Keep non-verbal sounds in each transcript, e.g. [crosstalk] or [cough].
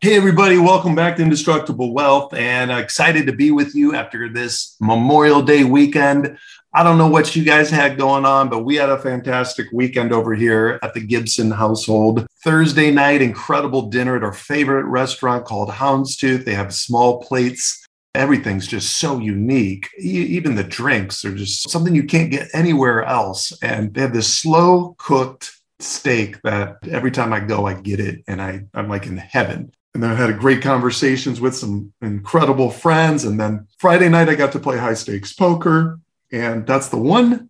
Hey, everybody, welcome back to Indestructible Wealth and excited to be with you after this Memorial Day weekend. I don't know what you guys had going on, but we had a fantastic weekend over here at the Gibson household. Thursday night, incredible dinner at our favorite restaurant called Houndstooth. They have small plates. Everything's just so unique. Even the drinks are just something you can't get anywhere else. And they have this slow cooked steak that every time I go, I get it and I, I'm like in heaven and then I had great conversations with some incredible friends. And then Friday night, I got to play high stakes poker. And that's the one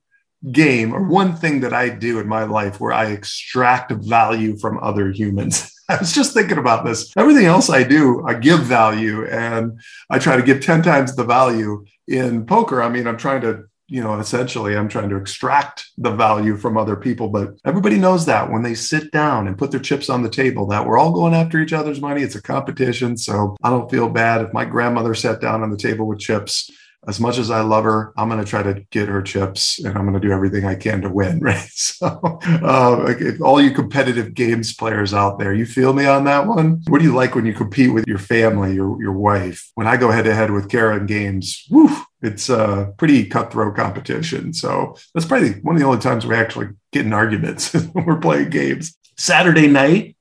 game or one thing that I do in my life where I extract value from other humans. [laughs] I was just thinking about this. Everything else I do, I give value and I try to give 10 times the value in poker. I mean, I'm trying to you know, essentially I'm trying to extract the value from other people. But everybody knows that when they sit down and put their chips on the table, that we're all going after each other's money. It's a competition. So I don't feel bad if my grandmother sat down on the table with chips as much as I love her, I'm going to try to get her chips and I'm going to do everything I can to win. [laughs] Right. So, uh, all you competitive games players out there, you feel me on that one? What do you like when you compete with your family, your, your wife? When I go head to head with Kara in games, whew, it's a pretty cutthroat competition. So, that's probably one of the only times we actually get in arguments [laughs] when we're playing games. Saturday night,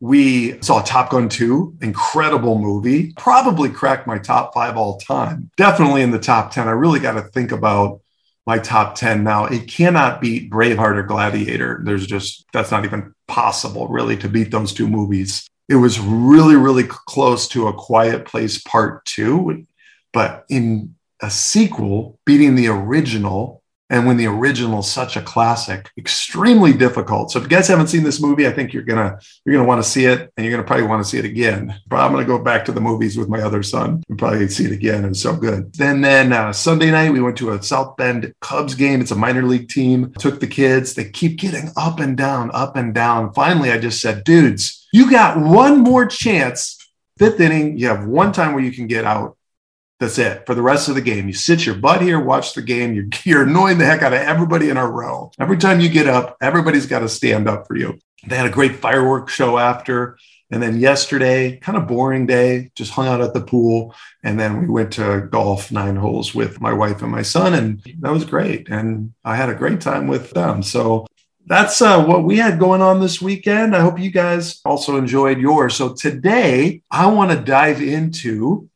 we saw Top Gun 2, incredible movie, probably cracked my top five all time. Definitely in the top 10. I really got to think about my top 10 now. It cannot beat Braveheart or Gladiator. There's just, that's not even possible, really, to beat those two movies. It was really, really close to A Quiet Place Part 2, but in a sequel, beating the original and when the original is such a classic extremely difficult. So if you guys haven't seen this movie i think you're gonna you're gonna want to see it and you're gonna probably want to see it again. But i'm gonna go back to the movies with my other son and probably see it again. It's so good. Then then uh, sunday night we went to a south bend cubs game. It's a minor league team. Took the kids. They keep getting up and down up and down. Finally i just said dudes you got one more chance fifth inning. You have one time where you can get out that's it for the rest of the game. You sit your butt here, watch the game. You're, [laughs] you're annoying the heck out of everybody in a row. Every time you get up, everybody's got to stand up for you. They had a great fireworks show after. And then yesterday, kind of boring day, just hung out at the pool. And then we went to golf nine holes with my wife and my son. And that was great. And I had a great time with them. So that's uh, what we had going on this weekend. I hope you guys also enjoyed yours. So today, I want to dive into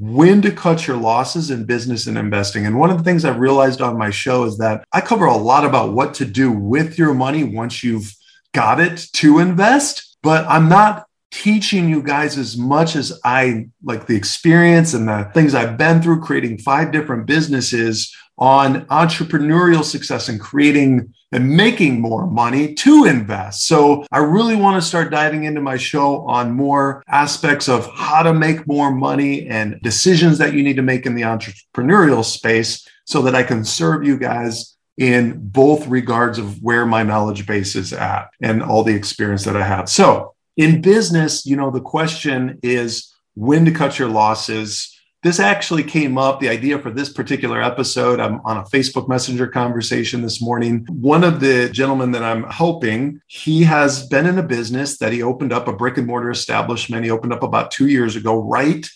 when to cut your losses in business and investing. And one of the things I've realized on my show is that I cover a lot about what to do with your money once you've got it to invest, but I'm not teaching you guys as much as I like the experience and the things I've been through creating five different businesses on entrepreneurial success and creating and making more money to invest. So I really want to start diving into my show on more aspects of how to make more money and decisions that you need to make in the entrepreneurial space so that I can serve you guys in both regards of where my knowledge base is at and all the experience that I have. So in business, you know, the question is when to cut your losses this actually came up, the idea for this particular episode. I'm on a Facebook Messenger conversation this morning. One of the gentlemen that I'm helping, he has been in a business that he opened up a brick and mortar establishment. He opened up about two years ago, right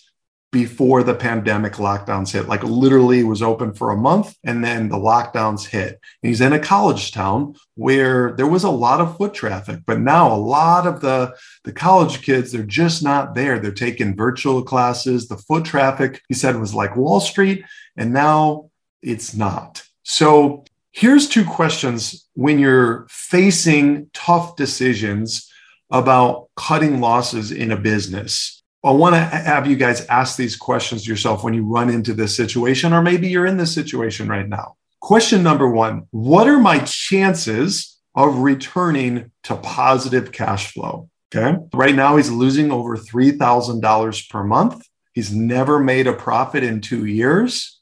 before the pandemic lockdowns hit, like literally was open for a month and then the lockdowns hit. And he's in a college town where there was a lot of foot traffic, but now a lot of the, the college kids, they're just not there. They're taking virtual classes. The foot traffic, he said, was like Wall Street, and now it's not. So here's two questions when you're facing tough decisions about cutting losses in a business I want to have you guys ask these questions yourself when you run into this situation, or maybe you're in this situation right now. Question number one What are my chances of returning to positive cash flow? Okay. Right now, he's losing over $3,000 per month. He's never made a profit in two years.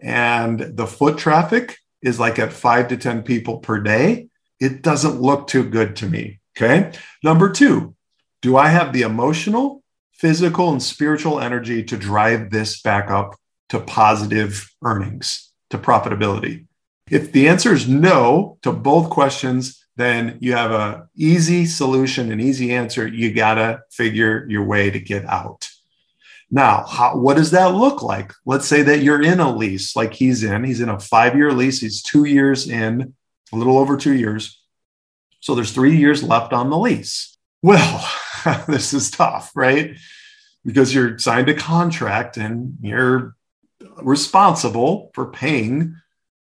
and the foot traffic is like at five to 10 people per day, it doesn't look too good to me. Okay. Number two, do I have the emotional, physical, and spiritual energy to drive this back up to positive earnings, to profitability? If the answer is no to both questions, then you have a easy solution, an easy answer. You got to figure your way to get out. Now, how, what does that look like? Let's say that you're in a lease like he's in. He's in a five year lease. He's two years in, a little over two years. So there's three years left on the lease. Well, [laughs] [laughs] this is tough, right? Because you're signed a contract and you're responsible for paying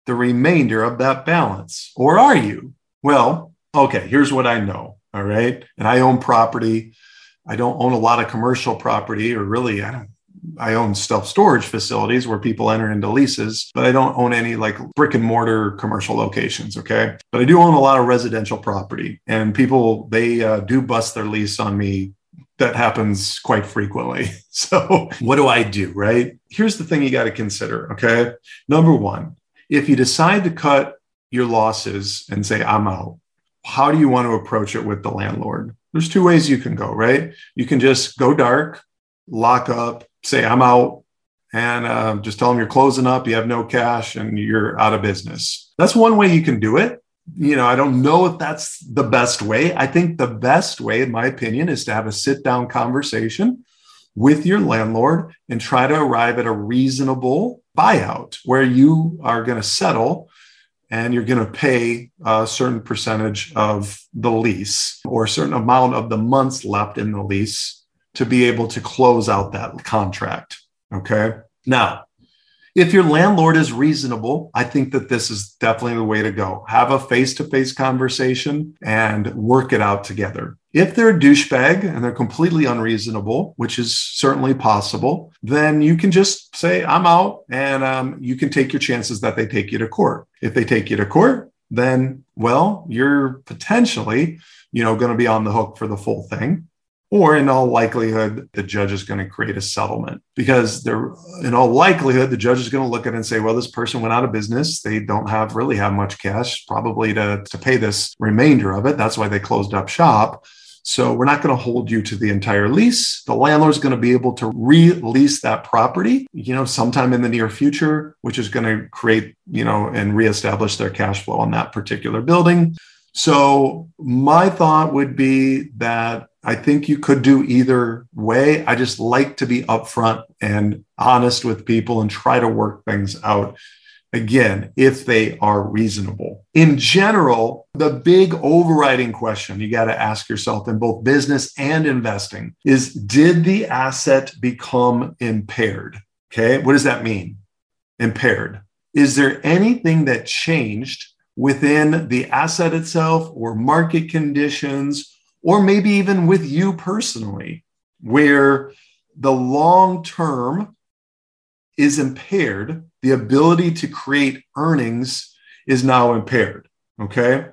the remainder of that balance. Or are you? Well, okay, here's what I know. All right. And I own property. I don't own a lot of commercial property, or really, I don't. I own self storage facilities where people enter into leases, but I don't own any like brick and mortar commercial locations. Okay. But I do own a lot of residential property, and people, they uh, do bust their lease on me. That happens quite frequently. [laughs] So, what do I do? Right. Here's the thing you got to consider. Okay. Number one, if you decide to cut your losses and say, I'm out, how do you want to approach it with the landlord? There's two ways you can go, right? You can just go dark, lock up, say, I'm out, and uh, just tell them you're closing up, you have no cash, and you're out of business. That's one way you can do it. You know, I don't know if that's the best way. I think the best way, in my opinion, is to have a sit down conversation with your landlord and try to arrive at a reasonable buyout where you are going to settle and you're going to pay a certain percentage of the lease or a certain amount of the months left in the lease to be able to close out that contract. Okay. Now, if your landlord is reasonable, I think that this is definitely the way to go. Have a face to face conversation and work it out together. If they're a douchebag and they're completely unreasonable, which is certainly possible, then you can just say, I'm out, and um, you can take your chances that they take you to court. If they take you to court, then, well, you're potentially, you know, going to be on the hook for the full thing or in all likelihood, the judge is going to create a settlement because they're in all likelihood, the judge is going to look at it and say, well, this person went out of business. They don't have really have much cash probably to, to pay this remainder of it. That's why they closed up shop. So we're not going to hold you to the entire lease. The landlord is going to be able to release that property, you know, sometime in the near future, which is going to create, you know, and reestablish their cash flow on that particular building. So my thought would be that I think you could do either way. I just like to be upfront and honest with people and try to work things out. Again, if they are reasonable. In general, the big overriding question you got to ask yourself in both business and investing is Did the asset become impaired? Okay. What does that mean? Impaired. Is there anything that changed within the asset itself or market conditions or maybe even with you personally, where the long term is impaired, the ability to create earnings is now impaired. Okay.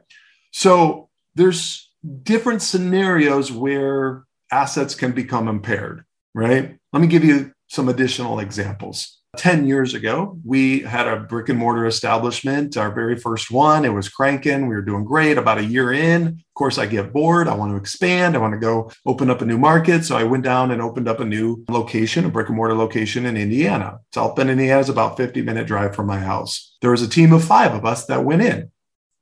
So there's different scenarios where assets can become impaired, right? Let me give you some additional examples. 10 years ago, we had a brick and mortar establishment, our very first one. It was cranking. We were doing great. About a year in, of course, I get bored. I want to expand. I want to go open up a new market. So I went down and opened up a new location, a brick and mortar location in Indiana. South Bend, Indiana is about 50 minute drive from my house. There was a team of five of us that went in.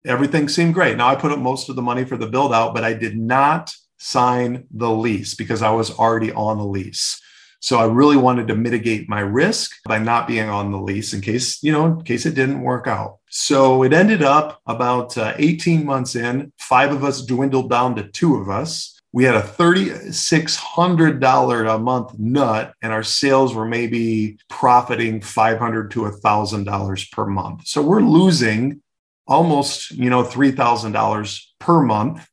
Everything seemed great. Now I put up most of the money for the build out, but I did not sign the lease because I was already on the lease. So I really wanted to mitigate my risk by not being on the lease in case, you know, in case it didn't work out. So it ended up about uh, 18 months in, five of us dwindled down to two of us. We had a $3,600 a month nut, and our sales were maybe profiting $500 to $1,000 per month. So we're losing almost, you know, $3,000 per month.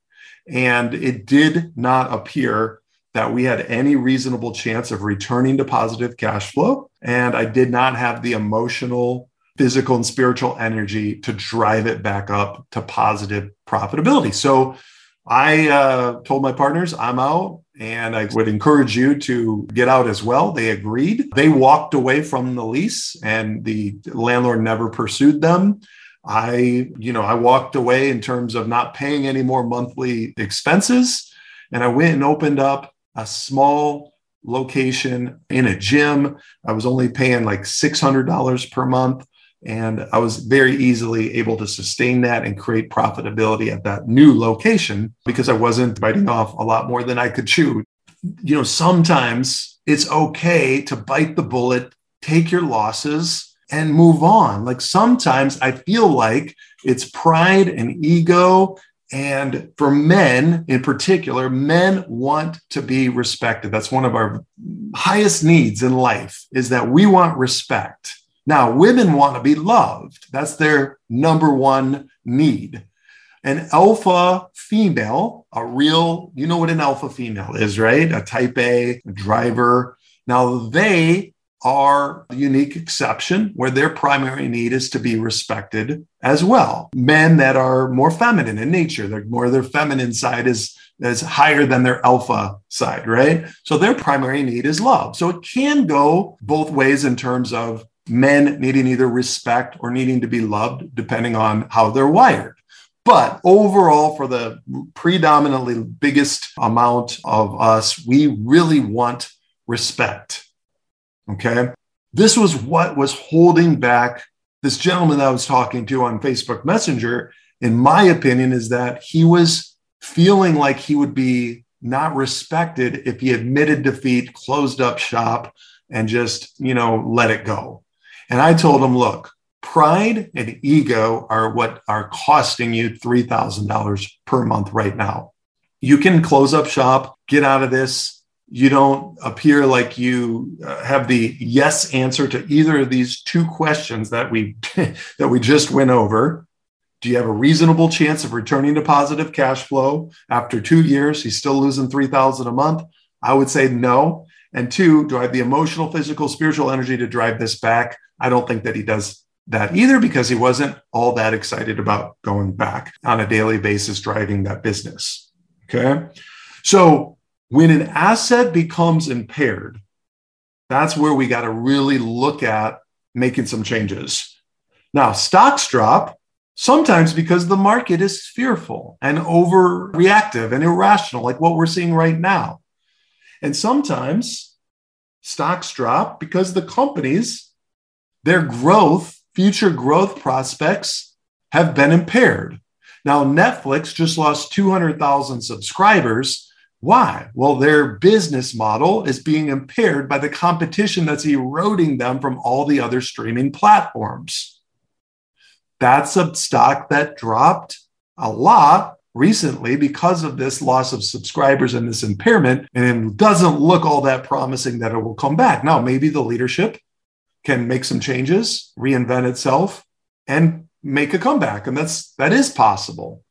And it did not appear that we had any reasonable chance of returning to positive cash flow. And I did not have the emotional, physical, and spiritual energy to drive it back up to positive profitability. So I uh, told my partners I'm out and I would encourage you to get out as well. They agreed. They walked away from the lease and the landlord never pursued them. I, you know, I walked away in terms of not paying any more monthly expenses. And I went and opened up a small location in a gym. I was only paying like $600 per month. And I was very easily able to sustain that and create profitability at that new location because I wasn't biting off a lot more than I could chew. You know, sometimes it's okay to bite the bullet, take your losses, and move on. Like sometimes I feel like it's pride and ego. And for men in particular, men want to be respected. That's one of our highest needs in life is that we want respect. Now, women want to be loved. That's their number one need. An alpha female, a real, you know what an alpha female is, right? A type A, driver. Now, they are the unique exception where their primary need is to be respected as well. Men that are more feminine in nature, they're more their feminine side is, is higher than their alpha side, right? So their primary need is love. So it can go both ways in terms of men needing either respect or needing to be loved, depending on how they're wired. But overall, for the predominantly biggest amount of us, we really want respect. Okay. This was what was holding back this gentleman that I was talking to on Facebook Messenger. In my opinion, is that he was feeling like he would be not respected if he admitted defeat, closed up shop, and just, you know, let it go. And I told him, look, pride and ego are what are costing you $3,000 per month right now. You can close up shop, get out of this. You don't appear like you uh, have the yes answer to either of these two questions that we [laughs] that we just went over. Do you have a reasonable chance of returning to positive cash flow after 2 years? He's still losing 3000 a month. I would say no. And two, do I have the emotional, physical, spiritual energy to drive this back? I don't think that he does that either because he wasn't all that excited about going back on a daily basis driving that business. Okay. So when an asset becomes impaired, that's where we got to really look at making some changes. Now, stocks drop sometimes because the market is fearful and overreactive and irrational, like what we're seeing right now. And sometimes stocks drop because the companies their growth, future growth prospects have been impaired. Now, Netflix just lost 200,000 subscribers. Why? Well, their business model is being impaired by the competition that's eroding them from all the other streaming platforms. That's a stock that dropped a lot recently because of this loss of subscribers and this impairment, and it doesn't look all that promising that it will come back. Now, maybe the leadership can make some changes, reinvent itself, and make a comeback. And that's that is possible.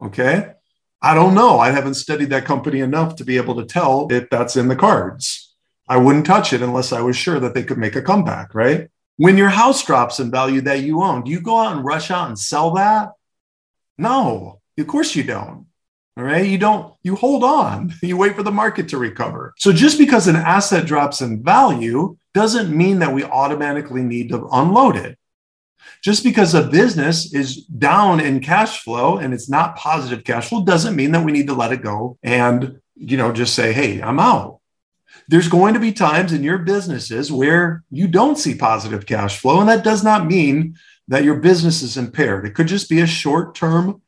Okay. I don't know. I haven't studied that company enough to be able to tell if that's in the cards. I wouldn't touch it unless I was sure that they could make a comeback, right? When your house drops in value that you own, do you go out and rush out and sell that? No, of course you don't. All right. You don't, you hold on, [laughs] you wait for the market to recover. So just because an asset drops in value doesn't mean that we automatically need to unload it. Just because a business is down in cash flow and it's not positive cash flow doesn't mean that we need to let it go and, you know, just say, hey, I'm out. There's going to be times in your businesses where you don't see positive cash flow. And that does not mean that your business is impaired. It could just be a short term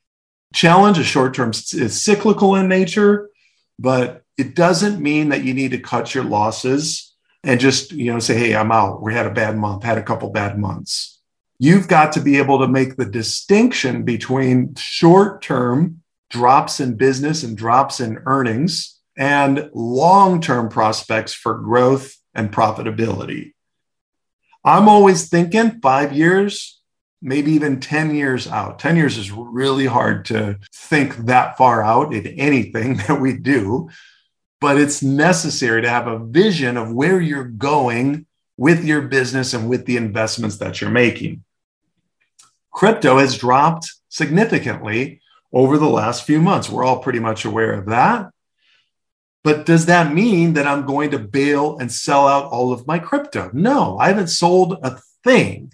challenge, a short term, it's cyclical in nature, but it doesn't mean that you need to cut your losses and just, you know, say, hey, I'm out. We had a bad month, had a couple bad months. You've got to be able to make the distinction between short term drops in business and drops in earnings and long term prospects for growth and profitability. I'm always thinking five years, maybe even 10 years out. 10 years is really hard to think that far out in anything [laughs] that we do, but it's necessary to have a vision of where you're going with your business and with the investments that you're making. Crypto has dropped significantly over the last few months. We're all pretty much aware of that. But does that mean that I'm going to bail and sell out all of my crypto? No, I haven't sold a thing.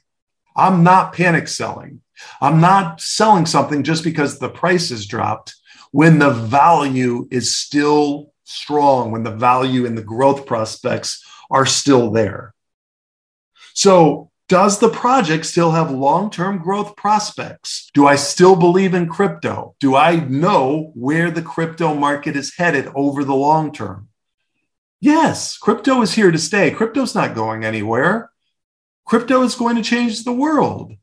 I'm not panic selling. I'm not selling something just because the price has dropped when the value is still strong, when the value and the growth prospects are still there. So does the project still have long term growth prospects? Do I still believe in crypto? Do I know where the crypto market is headed over the long term? Yes, crypto is here to stay. Crypto's not going anywhere. Crypto is going to change the world.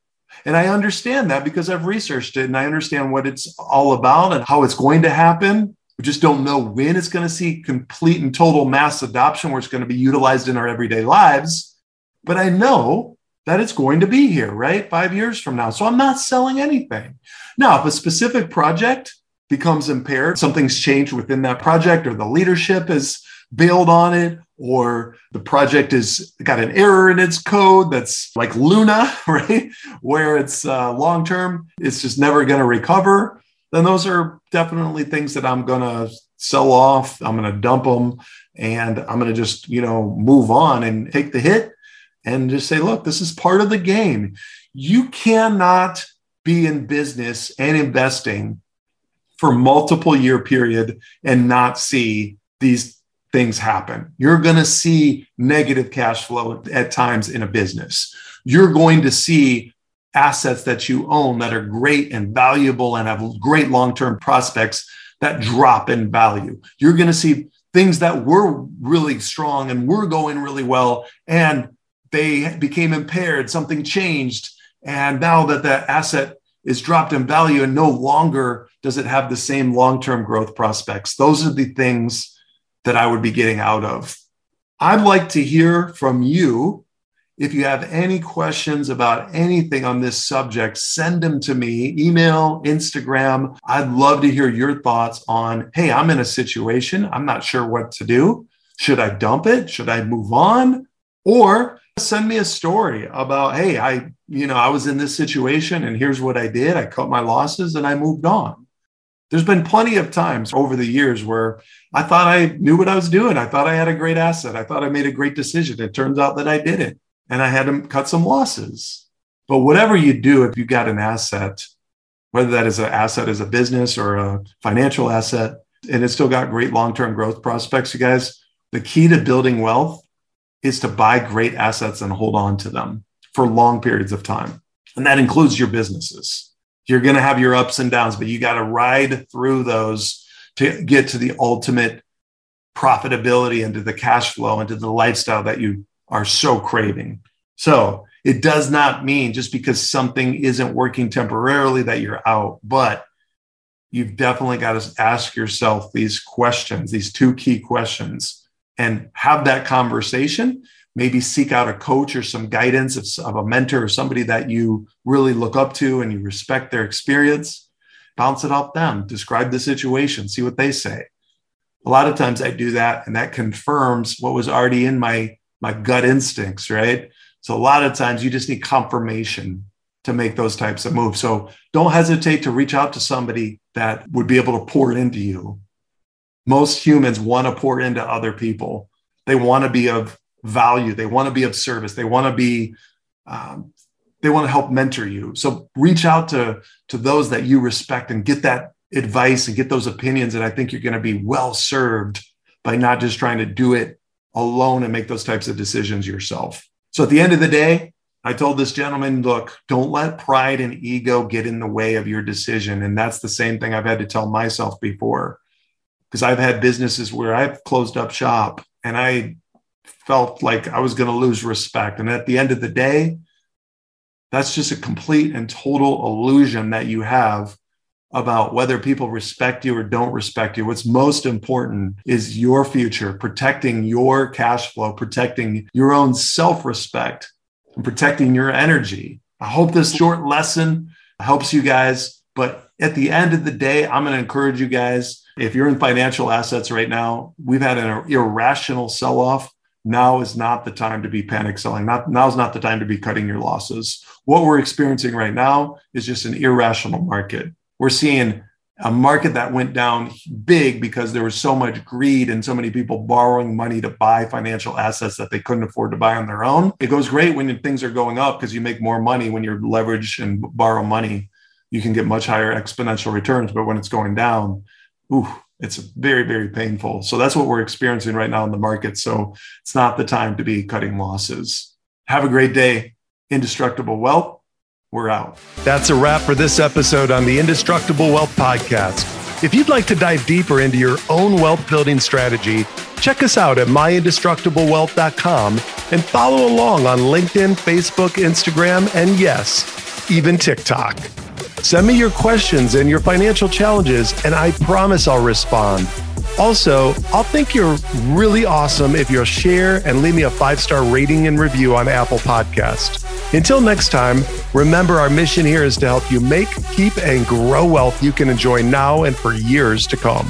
And I understand that because I've researched it and I understand what it's all about and how it's going to happen. We just don't know when it's going to see complete and total mass adoption where it's going to be utilized in our everyday lives. But I know that it's going to be here, right? Five years from now. So I'm not selling anything. Now, if a specific project becomes impaired, something's changed within that project, or the leadership has bailed on it, or the project has got an error in its code that's like Luna, [laughs] right? Where it's uh, long term, it's just never going to recover. Then those are definitely things that I'm going to sell off. I'm going to dump them and I'm going to just, you know, move on and take the hit and just say, look, this is part of the game. You cannot be in business and investing for multiple year period and not see these things happen. You're going to see negative cash flow at times in a business. You're going to see assets that you own that are great and valuable and have great long-term prospects that drop in value. You're going to see things that were really strong and were going really well and they became impaired, something changed. And now that that asset is dropped in value and no longer does it have the same long term growth prospects, those are the things that I would be getting out of. I'd like to hear from you. If you have any questions about anything on this subject, send them to me, email, Instagram. I'd love to hear your thoughts on hey, I'm in a situation. I'm not sure what to do. Should I dump it? Should I move on? Or send me a story about, hey, I, you know, I was in this situation and here's what I did. I cut my losses and I moved on. There's been plenty of times over the years where I thought I knew what I was doing. I thought I had a great asset. I thought I made a great decision. It turns out that I didn't. And I had to cut some losses. But whatever you do, if you got an asset, whether that is an asset as a business or a financial asset, and it's still got great long term growth prospects, you guys, the key to building wealth is to buy great assets and hold on to them for long periods of time. And that includes your businesses. You're going to have your ups and downs, but you got to ride through those to get to the ultimate profitability and to the cash flow and to the lifestyle that you are so craving. So it does not mean just because something isn't working temporarily that you're out, but you've definitely got to ask yourself these questions, these two key questions and have that conversation. Maybe seek out a coach or some guidance of, of a mentor or somebody that you really look up to and you respect their experience. Bounce it off them, describe the situation, see what they say. A lot of times I do that, and that confirms what was already in my, my gut instincts, right? So a lot of times you just need confirmation to make those types of moves. So don't hesitate to reach out to somebody that would be able to pour it into you most humans want to pour into other people. They want to be of value. They want to be of service. They want to be, um, they want to help mentor you. So reach out to, to those that you respect and get that advice and get those opinions. And I think you're going to be well served by not just trying to do it alone and make those types of decisions yourself. So at the end of the day, I told this gentleman, look, don't let pride and ego get in the way of your decision. And that's the same thing I've had to tell myself before because I've had businesses where I've closed up shop and I felt like I was going to lose respect. And at the end of the day, that's just a complete and total illusion that you have about whether people respect you or don't respect you. What's most important is your future, protecting your cash flow, protecting your own self respect, and protecting your energy. I hope this short lesson helps you guys. But at the end of the day, I'm going to encourage you guys if you're in financial assets right now, we've had an irrational sell off. Now is not the time to be panic selling. Not now is not the time to be cutting your losses. What we're experiencing right now is just an irrational market. We're seeing a market that went down big because there was so much greed and so many people borrowing money to buy financial assets that they couldn't afford to buy on their own. It goes great when things are going up because you make more money when you're leveraged and borrow money. You can get much higher exponential returns, but when it's going down, ooh, it's very, very painful. So that's what we're experiencing right now in the market. So it's not the time to be cutting losses. Have a great day. Indestructible Wealth we're out. That's a wrap for this episode on the Indestructible Wealth Podcast. If you'd like to dive deeper into your own wealth building strategy, check us out at myindestructiblewealth.com and follow along on LinkedIn, Facebook, Instagram, and yes, even TikTok. Send me your questions and your financial challenges, and I promise I'll respond. Also, I'll think you're really awesome if you'll share and leave me a five star rating and review on Apple Podcast. Until next time, remember our mission here is to help you make, keep, and grow wealth you can enjoy now and for years to come.